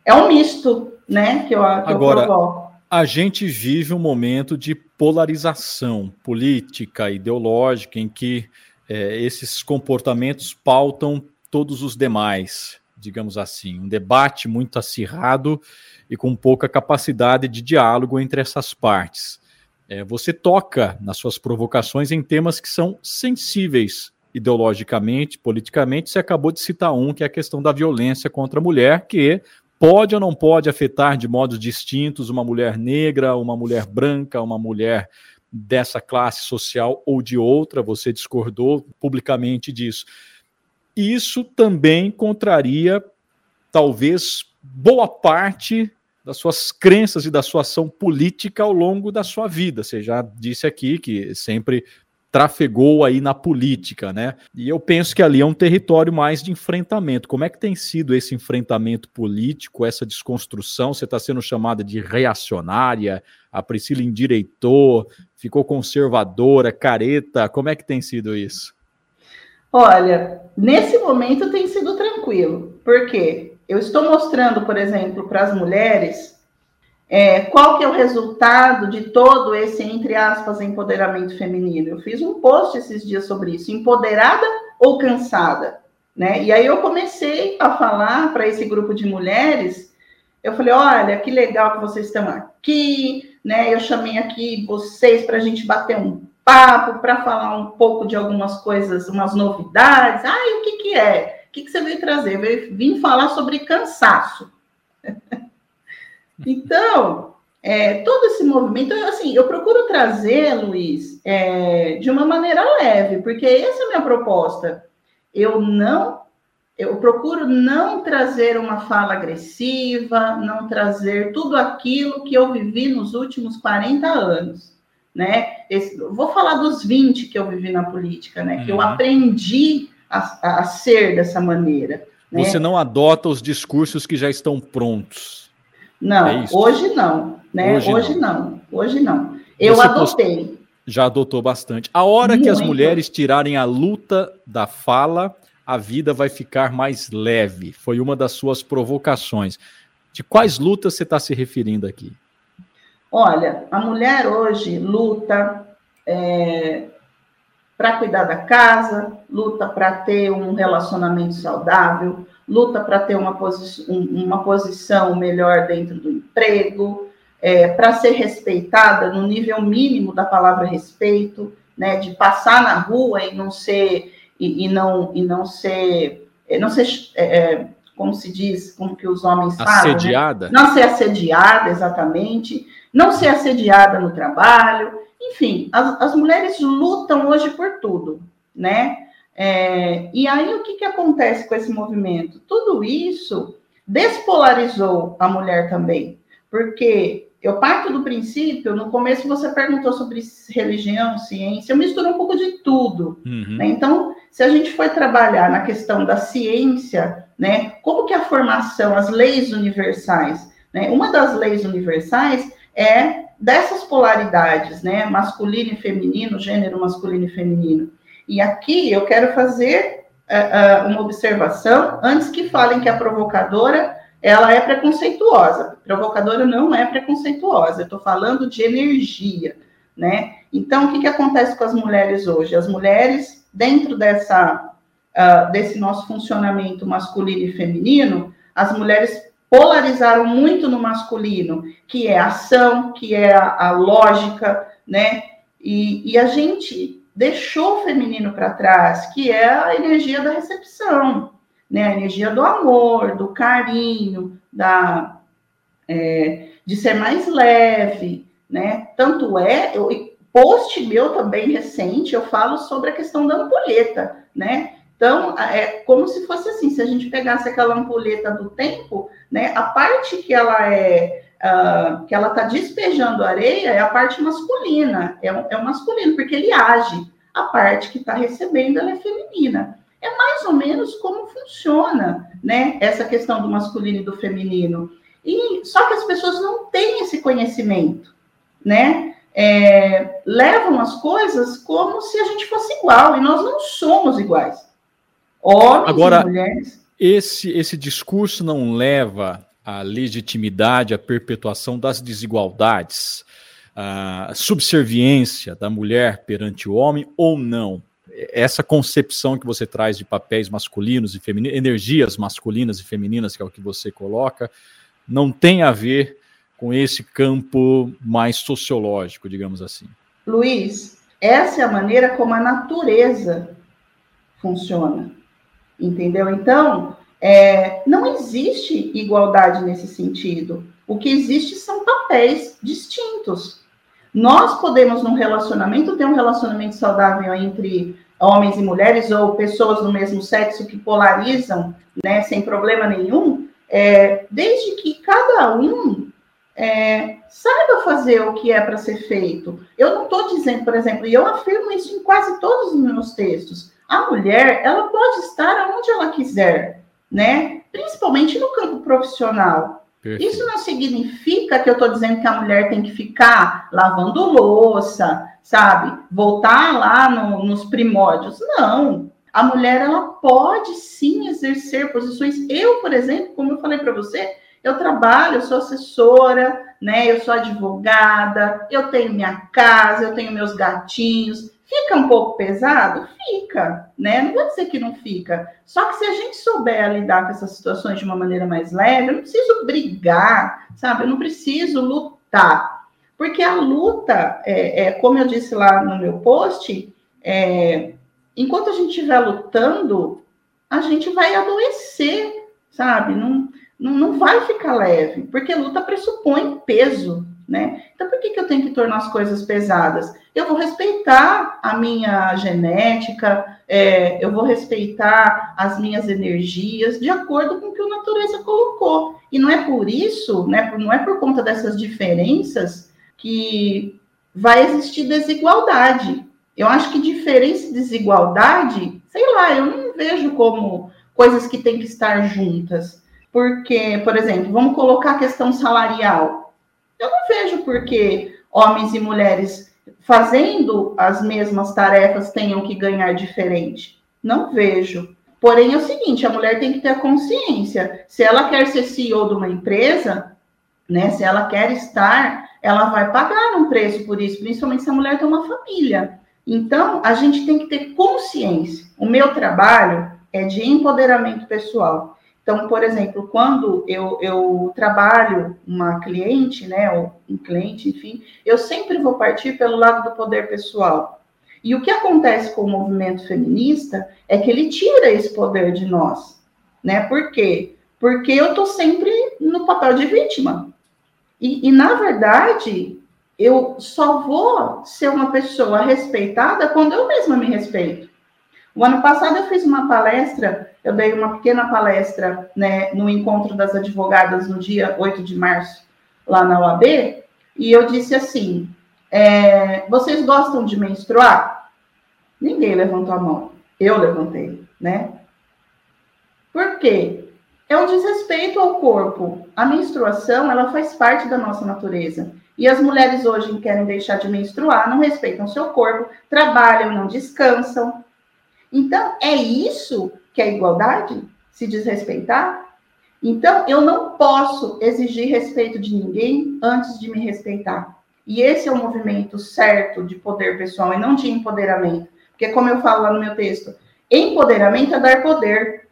é um misto, né, que eu, que Agora, eu provoco. A gente vive um momento de polarização política, ideológica, em que é, esses comportamentos pautam todos os demais, digamos assim. Um debate muito acirrado e com pouca capacidade de diálogo entre essas partes. É, você toca nas suas provocações em temas que são sensíveis ideologicamente, politicamente. Você acabou de citar um, que é a questão da violência contra a mulher, que pode ou não pode afetar de modos distintos uma mulher negra, uma mulher branca, uma mulher dessa classe social ou de outra, você discordou publicamente disso. Isso também contraria, talvez, boa parte das suas crenças e da sua ação política ao longo da sua vida. Você já disse aqui que sempre trafegou aí na política, né? E eu penso que ali é um território mais de enfrentamento. Como é que tem sido esse enfrentamento político, essa desconstrução? Você está sendo chamada de reacionária, a Priscila endireitou, ficou conservadora, careta. Como é que tem sido isso? Olha, nesse momento tem sido tranquilo, porque eu estou mostrando, por exemplo, para as mulheres é, qual que é o resultado de todo esse, entre aspas, empoderamento feminino? Eu fiz um post esses dias sobre isso, empoderada ou cansada? Né? E aí eu comecei a falar para esse grupo de mulheres, eu falei, olha, que legal que vocês estão aqui, né? Eu chamei aqui vocês para a gente bater um papo, para falar um pouco de algumas coisas, umas novidades. Ah, o que, que é? O que, que você veio trazer? Eu vim falar sobre cansaço. Então, é, todo esse movimento, assim, eu procuro trazer, Luiz, é, de uma maneira leve, porque essa é a minha proposta. Eu não, eu procuro não trazer uma fala agressiva, não trazer tudo aquilo que eu vivi nos últimos 40 anos, né? Esse, vou falar dos 20 que eu vivi na política, né? Uhum. Que eu uhum. aprendi a, a ser dessa maneira. Né? Você não adota os discursos que já estão prontos. Não, é hoje não, né? Hoje, hoje não. não. hoje não. Eu Você adotei. Já adotou bastante. A hora Muito. que as mulheres tirarem a luta da fala, a vida vai ficar mais leve. Foi uma das suas provocações. De quais lutas você está se referindo aqui? Olha, a mulher hoje luta é, para cuidar da casa, luta para ter um relacionamento saudável, luta para ter uma, posi uma posição melhor dentro do emprego, é, para ser respeitada no nível mínimo da palavra respeito, né, de passar na rua e não ser e, e não e não ser é, não ser é, é, como se diz, como que os homens falam, né? assediada, né? não ser assediada exatamente, não ser assediada no trabalho, enfim, as, as mulheres lutam hoje por tudo, né? É, e aí, o que, que acontece com esse movimento? Tudo isso despolarizou a mulher também, porque eu parto do princípio, no começo você perguntou sobre religião, ciência, eu misturo um pouco de tudo. Uhum. Né? Então, se a gente for trabalhar na questão da ciência, né, como que a formação, as leis universais, né, uma das leis universais é dessas polaridades, né, masculino e feminino, gênero masculino e feminino. E aqui eu quero fazer uh, uh, uma observação antes que falem que a provocadora ela é preconceituosa. Provocadora não é preconceituosa. Eu estou falando de energia, né? Então, o que, que acontece com as mulheres hoje? As mulheres dentro dessa uh, desse nosso funcionamento masculino e feminino, as mulheres polarizaram muito no masculino, que é a ação, que é a, a lógica, né? E, e, a gente deixou o feminino para trás, que é a energia da recepção, né? A energia do amor, do carinho, da é, de ser mais leve, né? Tanto é, eu, post meu também recente, eu falo sobre a questão da ampulheta, né? Então, é como se fosse assim, se a gente pegasse aquela ampulheta do tempo, né, a parte que ela é, uh, que ela está despejando areia é a parte masculina, é, é o masculino, porque ele age. A parte que está recebendo, ela é feminina. É mais ou menos como funciona, né, essa questão do masculino e do feminino. E só que as pessoas não têm esse conhecimento, né? É, levam as coisas como se a gente fosse igual, e nós não somos iguais. Homens Agora, e mulheres. Esse, esse discurso não leva à legitimidade, à perpetuação das desigualdades, à subserviência da mulher perante o homem ou não? Essa concepção que você traz de papéis masculinos e femininos, energias masculinas e femininas, que é o que você coloca, não tem a ver com esse campo mais sociológico, digamos assim. Luiz, essa é a maneira como a natureza funciona entendeu? Então, é, não existe igualdade nesse sentido. O que existe são papéis distintos. Nós podemos, num relacionamento, ter um relacionamento saudável entre homens e mulheres ou pessoas do mesmo sexo que polarizam, né, sem problema nenhum, é, desde que cada um é, saiba fazer o que é para ser feito. Eu não estou dizendo, por exemplo, e eu afirmo isso em quase todos os meus textos, a mulher, ela pode estar onde ela quiser, né? Principalmente no campo profissional. Perfeito. Isso não significa que eu estou dizendo que a mulher tem que ficar lavando louça, sabe? Voltar lá no, nos primórdios. Não. A mulher, ela pode sim exercer posições. Eu, por exemplo, como eu falei para você, eu trabalho, eu sou assessora, né? Eu sou advogada, eu tenho minha casa, eu tenho meus gatinhos. Fica um pouco pesado? Fica, né? Não vou dizer que não fica. Só que se a gente souber lidar com essas situações de uma maneira mais leve, eu não preciso brigar, sabe? Eu não preciso lutar. Porque a luta, é, é como eu disse lá no meu post, é, enquanto a gente estiver lutando, a gente vai adoecer, sabe? Não, não, não vai ficar leve, porque luta pressupõe peso, né? Então, por que, que eu tenho que tornar as coisas pesadas? Eu vou respeitar a minha genética, é, eu vou respeitar as minhas energias de acordo com o que a natureza colocou. E não é por isso, né, não é por conta dessas diferenças que vai existir desigualdade. Eu acho que diferença e desigualdade, sei lá, eu não vejo como coisas que têm que estar juntas. Porque, por exemplo, vamos colocar a questão salarial. Eu não vejo por que homens e mulheres fazendo as mesmas tarefas tenham que ganhar diferente. Não vejo. Porém, é o seguinte: a mulher tem que ter consciência. Se ela quer ser CEO de uma empresa, né? Se ela quer estar, ela vai pagar um preço por isso, principalmente se a mulher tem uma família. Então, a gente tem que ter consciência. O meu trabalho é de empoderamento pessoal. Então, por exemplo, quando eu, eu trabalho uma cliente, né, ou um cliente, enfim, eu sempre vou partir pelo lado do poder pessoal. E o que acontece com o movimento feminista é que ele tira esse poder de nós, né? Por quê? Porque eu tô sempre no papel de vítima. E, e na verdade, eu só vou ser uma pessoa respeitada quando eu mesma me respeito. O ano passado eu fiz uma palestra, eu dei uma pequena palestra né, no encontro das advogadas no dia 8 de março, lá na OAB, e eu disse assim: é, vocês gostam de menstruar? Ninguém levantou a mão. Eu levantei, né? Por quê? É um desrespeito ao corpo. A menstruação, ela faz parte da nossa natureza. E as mulheres hoje que querem deixar de menstruar, não respeitam seu corpo, trabalham, não descansam, então, é isso que é igualdade? Se desrespeitar? Então, eu não posso exigir respeito de ninguém antes de me respeitar. E esse é o movimento certo de poder pessoal e não de empoderamento. Porque, como eu falo lá no meu texto, empoderamento é dar poder.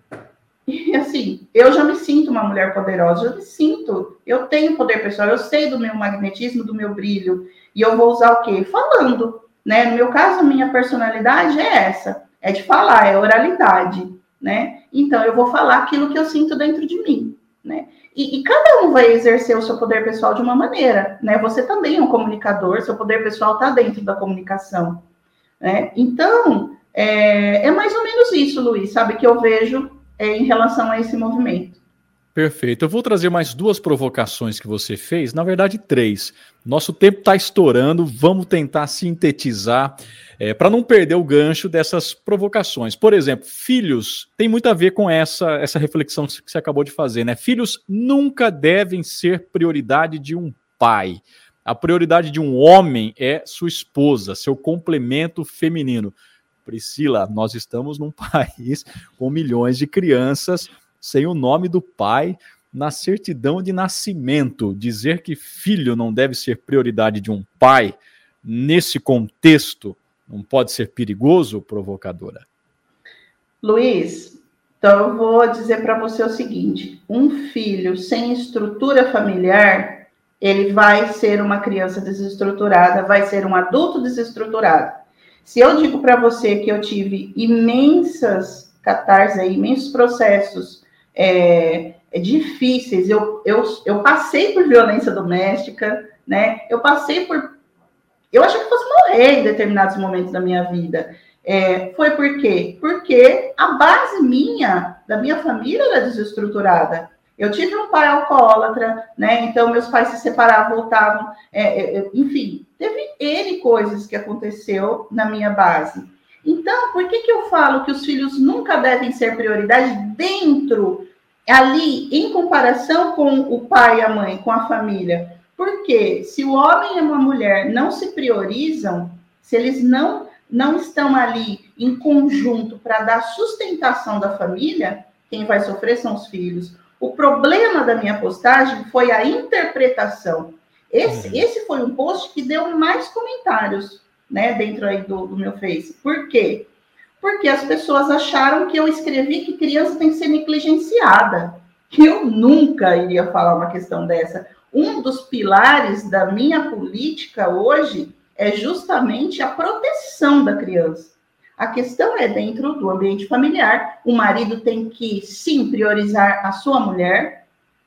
E assim, eu já me sinto uma mulher poderosa, eu me sinto, eu tenho poder pessoal, eu sei do meu magnetismo, do meu brilho, e eu vou usar o quê? Falando, né? No meu caso, a minha personalidade é essa é de falar, é oralidade, né? Então eu vou falar aquilo que eu sinto dentro de mim, né? E, e, cada um vai exercer o seu poder pessoal de uma maneira, né? Você também é um comunicador, seu poder pessoal está dentro da comunicação, né? Então, é, é, mais ou menos isso, Luiz, sabe, que eu vejo é, em relação a esse movimento. Perfeito. Eu vou trazer mais duas provocações que você fez, na verdade, três. Nosso tempo está estourando, vamos tentar sintetizar é, para não perder o gancho dessas provocações. Por exemplo, filhos tem muito a ver com essa, essa reflexão que você acabou de fazer, né? Filhos nunca devem ser prioridade de um pai. A prioridade de um homem é sua esposa, seu complemento feminino. Priscila, nós estamos num país com milhões de crianças sem o nome do pai na certidão de nascimento. Dizer que filho não deve ser prioridade de um pai nesse contexto não pode ser perigoso, provocadora? Luiz, então eu vou dizer para você o seguinte: um filho sem estrutura familiar, ele vai ser uma criança desestruturada, vai ser um adulto desestruturado. Se eu digo para você que eu tive imensas catarses, imensos processos é, é difíceis. Eu, eu, eu passei por violência doméstica, né? Eu passei por. Eu achei que fosse morrer em determinados momentos da minha vida. É, foi por quê? Porque a base minha, da minha família, era desestruturada. Eu tive um pai alcoólatra, né? Então, meus pais se separavam, voltavam. É, é, é enfim, teve N coisas que aconteceu na minha base. Então, por que, que eu falo que os filhos nunca devem ser prioridade dentro ali em comparação com o pai e a mãe, com a família. Porque se o homem e uma mulher não se priorizam, se eles não não estão ali em conjunto para dar sustentação da família, quem vai sofrer são os filhos. O problema da minha postagem foi a interpretação. Esse, uhum. esse foi um post que deu mais comentários, né, dentro aí do, do meu Face. Por quê? Porque as pessoas acharam que eu escrevi que criança tem que ser negligenciada. Que eu nunca iria falar uma questão dessa. Um dos pilares da minha política hoje é justamente a proteção da criança. A questão é dentro do ambiente familiar, o marido tem que sim priorizar a sua mulher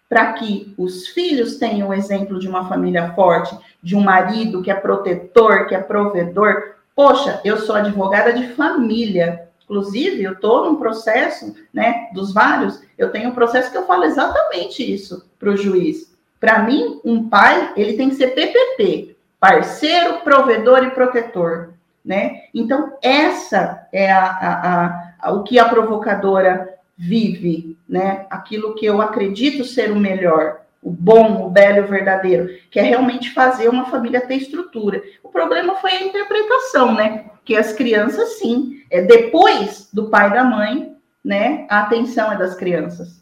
para que os filhos tenham o exemplo de uma família forte, de um marido que é protetor, que é provedor, Poxa, eu sou advogada de família. Inclusive, eu estou num processo, né, dos vários, eu tenho um processo que eu falo exatamente isso para o juiz. Para mim, um pai, ele tem que ser PPP, parceiro, provedor e protetor, né? Então, essa é a, a, a, o que a provocadora vive, né? Aquilo que eu acredito ser o melhor o bom, o belo e o verdadeiro, que é realmente fazer uma família ter estrutura. O problema foi a interpretação, né? Que as crianças, sim, é depois do pai e da mãe, né? A atenção é das crianças.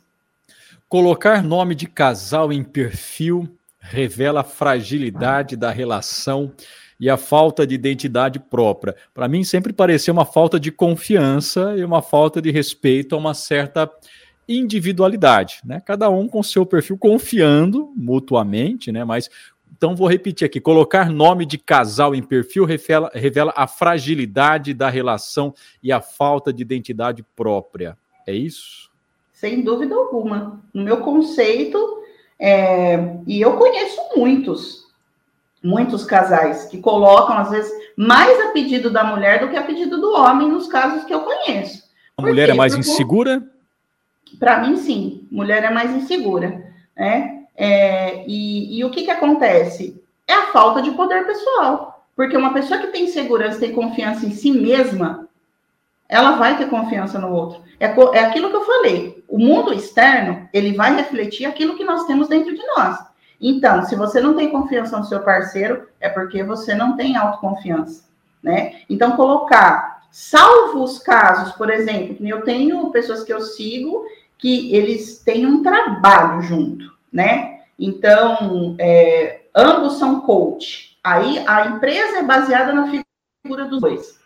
Colocar nome de casal em perfil revela a fragilidade da relação e a falta de identidade própria. Para mim, sempre pareceu uma falta de confiança e uma falta de respeito a uma certa individualidade, né? Cada um com seu perfil confiando mutuamente, né? Mas então vou repetir aqui: colocar nome de casal em perfil revela, revela a fragilidade da relação e a falta de identidade própria. É isso? Sem dúvida alguma. No meu conceito, é... e eu conheço muitos, muitos casais que colocam, às vezes, mais a pedido da mulher do que a pedido do homem, nos casos que eu conheço. A mulher é mais Porque... insegura? Para mim, sim, mulher é mais insegura, né? É, e, e, o que, que acontece? É a falta de poder pessoal. Porque uma pessoa que tem segurança, tem confiança em si mesma, ela vai ter confiança no outro. É, é aquilo que eu falei. O mundo externo, ele vai refletir aquilo que nós temos dentro de nós. Então, se você não tem confiança no seu parceiro, é porque você não tem autoconfiança, né? Então, colocar, salvo os casos, por exemplo, eu tenho pessoas que eu sigo que eles têm um trabalho junto, né? Então, é, ambos são coach. Aí a empresa é baseada na figura dos dois.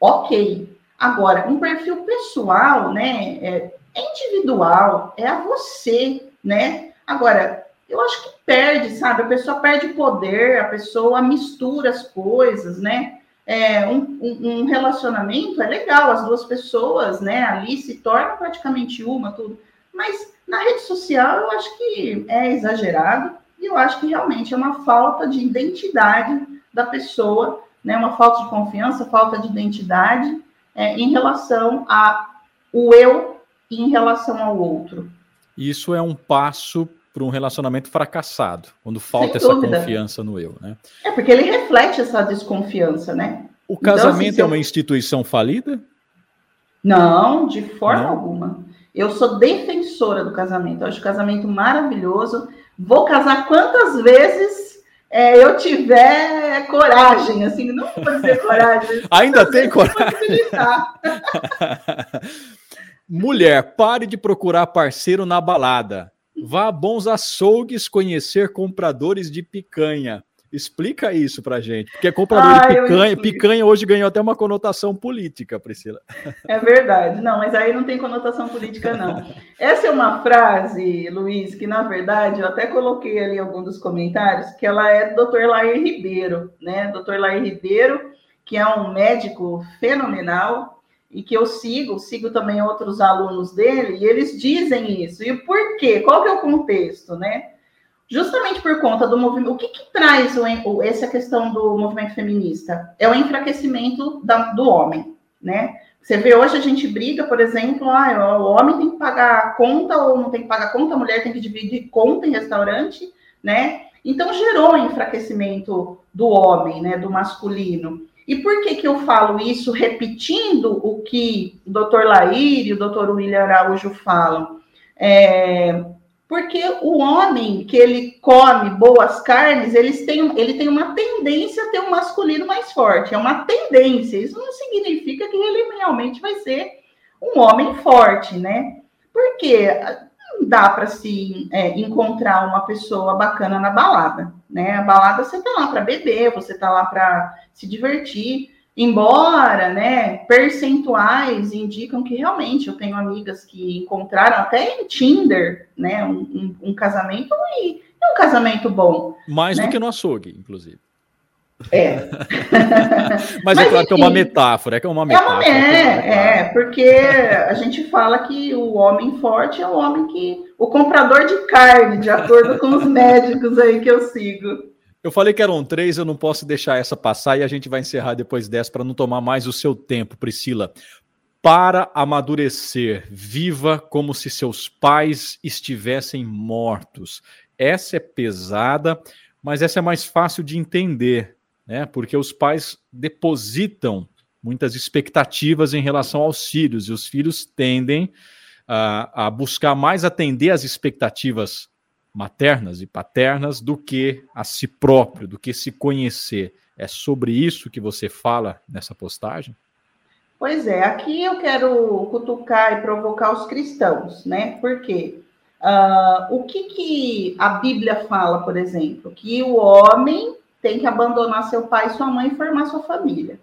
Ok. Agora, um perfil pessoal, né? É, é individual, é a você, né? Agora, eu acho que perde, sabe? A pessoa perde poder, a pessoa mistura as coisas, né? É, um, um, relacionamento é legal, as duas pessoas, né, ali se tornam praticamente uma, tudo. Mas na rede social eu acho que é exagerado e eu acho que realmente é uma falta de identidade da pessoa, né? Uma falta de confiança, falta de identidade é, em relação a o eu em relação ao outro. Isso é um passo para um relacionamento fracassado, quando falta essa confiança no eu, né? É porque ele reflete essa desconfiança, né? O casamento então, assim, é uma eu... instituição falida? Não, de forma Não. alguma. Eu sou defensora do casamento. Eu acho o casamento maravilhoso. Vou casar quantas vezes é, eu tiver coragem, assim, não vou dizer coragem. Ainda tem coragem? Mulher, pare de procurar parceiro na balada. Vá a bons açougues conhecer compradores de picanha. Explica isso pra gente, porque comprador ah, de picanha, picanha hoje ganhou até uma conotação política, Priscila. É verdade, não, mas aí não tem conotação política, não. Essa é uma frase, Luiz, que na verdade eu até coloquei ali em algum dos comentários, que ela é do Dr. Lair Ribeiro, né? Dr. Lair Ribeiro, que é um médico fenomenal e que eu sigo, sigo também outros alunos dele, e eles dizem isso. E por quê? Qual que é o contexto, né? justamente por conta do movimento. O que, que traz o, essa questão do movimento feminista? É o enfraquecimento da, do homem, né? Você vê hoje a gente briga, por exemplo, ah, o homem tem que pagar conta ou não tem que pagar conta, a mulher tem que dividir conta em restaurante, né? Então gerou um enfraquecimento do homem, né, do masculino. E por que que eu falo isso repetindo o que o Dr. Laír e o Dr. William Araújo falam? É, porque o homem que ele come boas carnes, eles têm, ele tem uma tendência a ter um masculino mais forte. É uma tendência. Isso não significa que ele realmente vai ser um homem forte, né? Porque não dá para se é, encontrar uma pessoa bacana na balada, né? A balada você tá lá para beber, você tá lá para se divertir. Embora, né, percentuais indicam que realmente eu tenho amigas que encontraram até em Tinder, né, um, um, um casamento e é um casamento bom. Mais né? do que no açougue, inclusive. É. Mas, Mas, é claro enfim, que é uma metáfora, é que é uma metáfora. É, uma, é, é, porque a gente fala que o homem forte é o homem que. o comprador de carne, de acordo com os médicos aí que eu sigo. Eu falei que eram três, eu não posso deixar essa passar e a gente vai encerrar depois dessa para não tomar mais o seu tempo, Priscila. Para amadurecer, viva como se seus pais estivessem mortos. Essa é pesada, mas essa é mais fácil de entender, né? Porque os pais depositam muitas expectativas em relação aos filhos e os filhos tendem a, a buscar mais atender às expectativas maternas e paternas do que a si próprio, do que se conhecer. É sobre isso que você fala nessa postagem? Pois é, aqui eu quero cutucar e provocar os cristãos, né? Porque uh, o que, que a Bíblia fala, por exemplo? Que o homem tem que abandonar seu pai e sua mãe e formar sua família,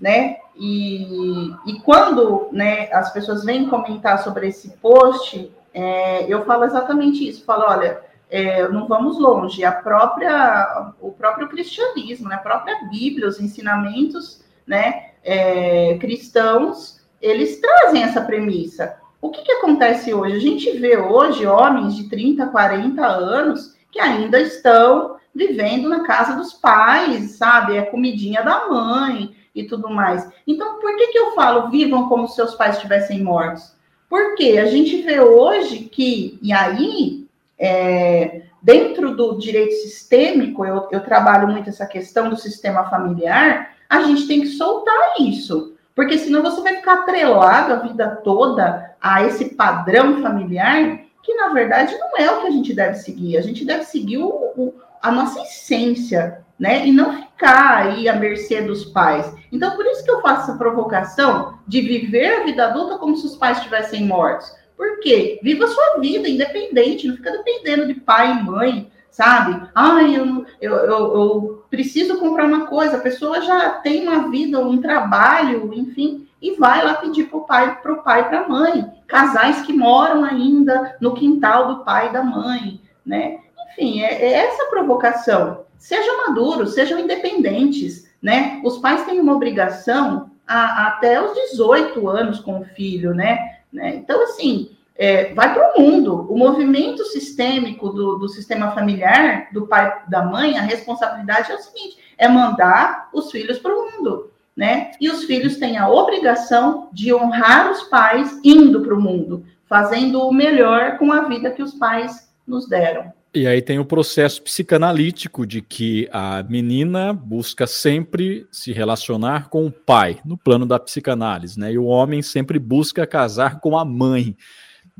né? E, e quando né, as pessoas vêm comentar sobre esse post, é, eu falo exatamente isso. Falo, olha, é, não vamos longe. A própria, o próprio cristianismo, né, a própria Bíblia, os ensinamentos, né, é, cristãos, eles trazem essa premissa. O que, que acontece hoje? A gente vê hoje homens de 30, 40 anos que ainda estão vivendo na casa dos pais, sabe? É comidinha da mãe e tudo mais. Então, por que, que eu falo vivam como se seus pais estivessem mortos? Porque a gente vê hoje que, e aí, é, dentro do direito sistêmico, eu, eu trabalho muito essa questão do sistema familiar, a gente tem que soltar isso. Porque senão você vai ficar atrelado a vida toda a esse padrão familiar, que na verdade não é o que a gente deve seguir. A gente deve seguir o, o, a nossa essência, né? E não ficar aí à mercê dos pais. Então, por isso que eu faço essa provocação de viver a vida adulta como se os pais estivessem mortos. Por quê? Viva a sua vida independente, não fica dependendo de pai e mãe, sabe? Ai, eu, eu, eu, eu preciso comprar uma coisa, a pessoa já tem uma vida, um trabalho, enfim, e vai lá pedir para o pai, para o pai para a mãe. Casais que moram ainda no quintal do pai e da mãe, né? Enfim, é, é essa provocação. Sejam maduros, sejam independentes, né? Os pais têm uma obrigação a, até os 18 anos com o filho, né? né? Então, assim, é, vai para o mundo. O movimento sistêmico do, do sistema familiar, do pai da mãe, a responsabilidade é o seguinte: é mandar os filhos para o mundo. Né? E os filhos têm a obrigação de honrar os pais indo para o mundo, fazendo o melhor com a vida que os pais nos deram. E aí tem o processo psicanalítico de que a menina busca sempre se relacionar com o pai, no plano da psicanálise, né? E o homem sempre busca casar com a mãe.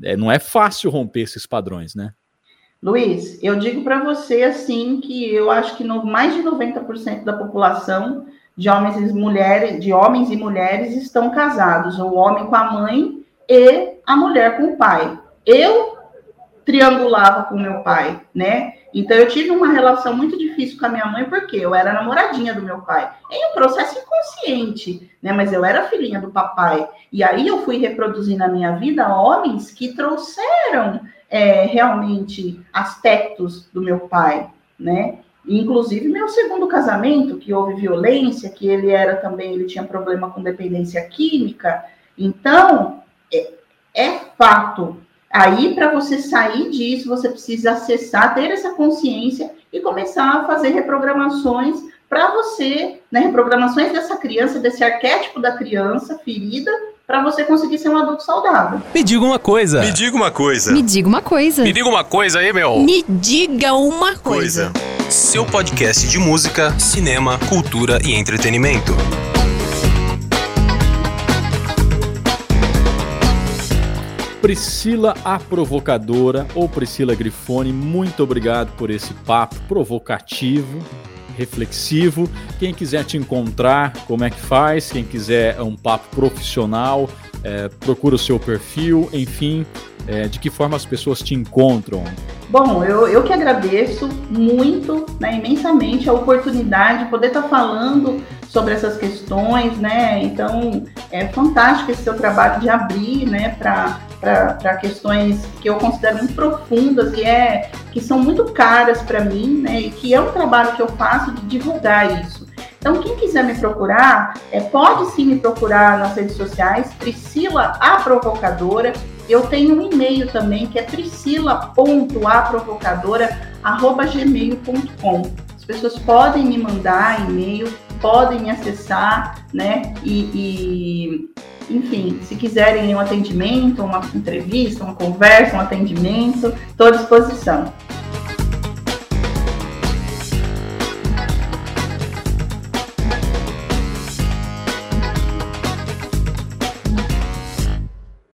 É, não é fácil romper esses padrões, né? Luiz, eu digo para você assim que eu acho que no, mais de 90% da população de homens e mulheres, de homens e mulheres estão casados, o homem com a mãe e a mulher com o pai. Eu triangulava com meu pai, né? Então eu tive uma relação muito difícil com a minha mãe porque eu era namoradinha do meu pai. Em um processo inconsciente, né? Mas eu era filhinha do papai. E aí eu fui reproduzir na minha vida homens que trouxeram é, realmente aspectos do meu pai, né? Inclusive meu segundo casamento, que houve violência, que ele era também, ele tinha problema com dependência química. Então, é, é fato Aí, para você sair disso, você precisa acessar, ter essa consciência e começar a fazer reprogramações para você, né, reprogramações dessa criança, desse arquétipo da criança ferida, para você conseguir ser um adulto saudável. Me diga uma coisa. Me diga uma coisa. Me diga uma coisa. Me diga uma coisa aí, meu. Me diga uma coisa. coisa. Seu podcast de música, cinema, cultura e entretenimento. Priscila a Provocadora ou Priscila Grifone, muito obrigado por esse papo provocativo, reflexivo. Quem quiser te encontrar, como é que faz? Quem quiser um papo profissional, é, procura o seu perfil, enfim, é, de que forma as pessoas te encontram? Bom, eu, eu que agradeço muito, né, imensamente, a oportunidade de poder estar falando sobre essas questões, né? Então, é fantástico esse seu trabalho de abrir, né, para questões que eu considero muito profundas e é, que são muito caras para mim, né? E que é um trabalho que eu faço de divulgar isso. Então, quem quiser me procurar, é, pode sim me procurar nas redes sociais, Priscila a Provocadora. Eu tenho um e-mail também que é priscila.aprovocadora.gmail.com. As pessoas podem me mandar e-mail, podem me acessar, né? E, e, enfim, se quiserem um atendimento, uma entrevista, uma conversa, um atendimento, estou à disposição.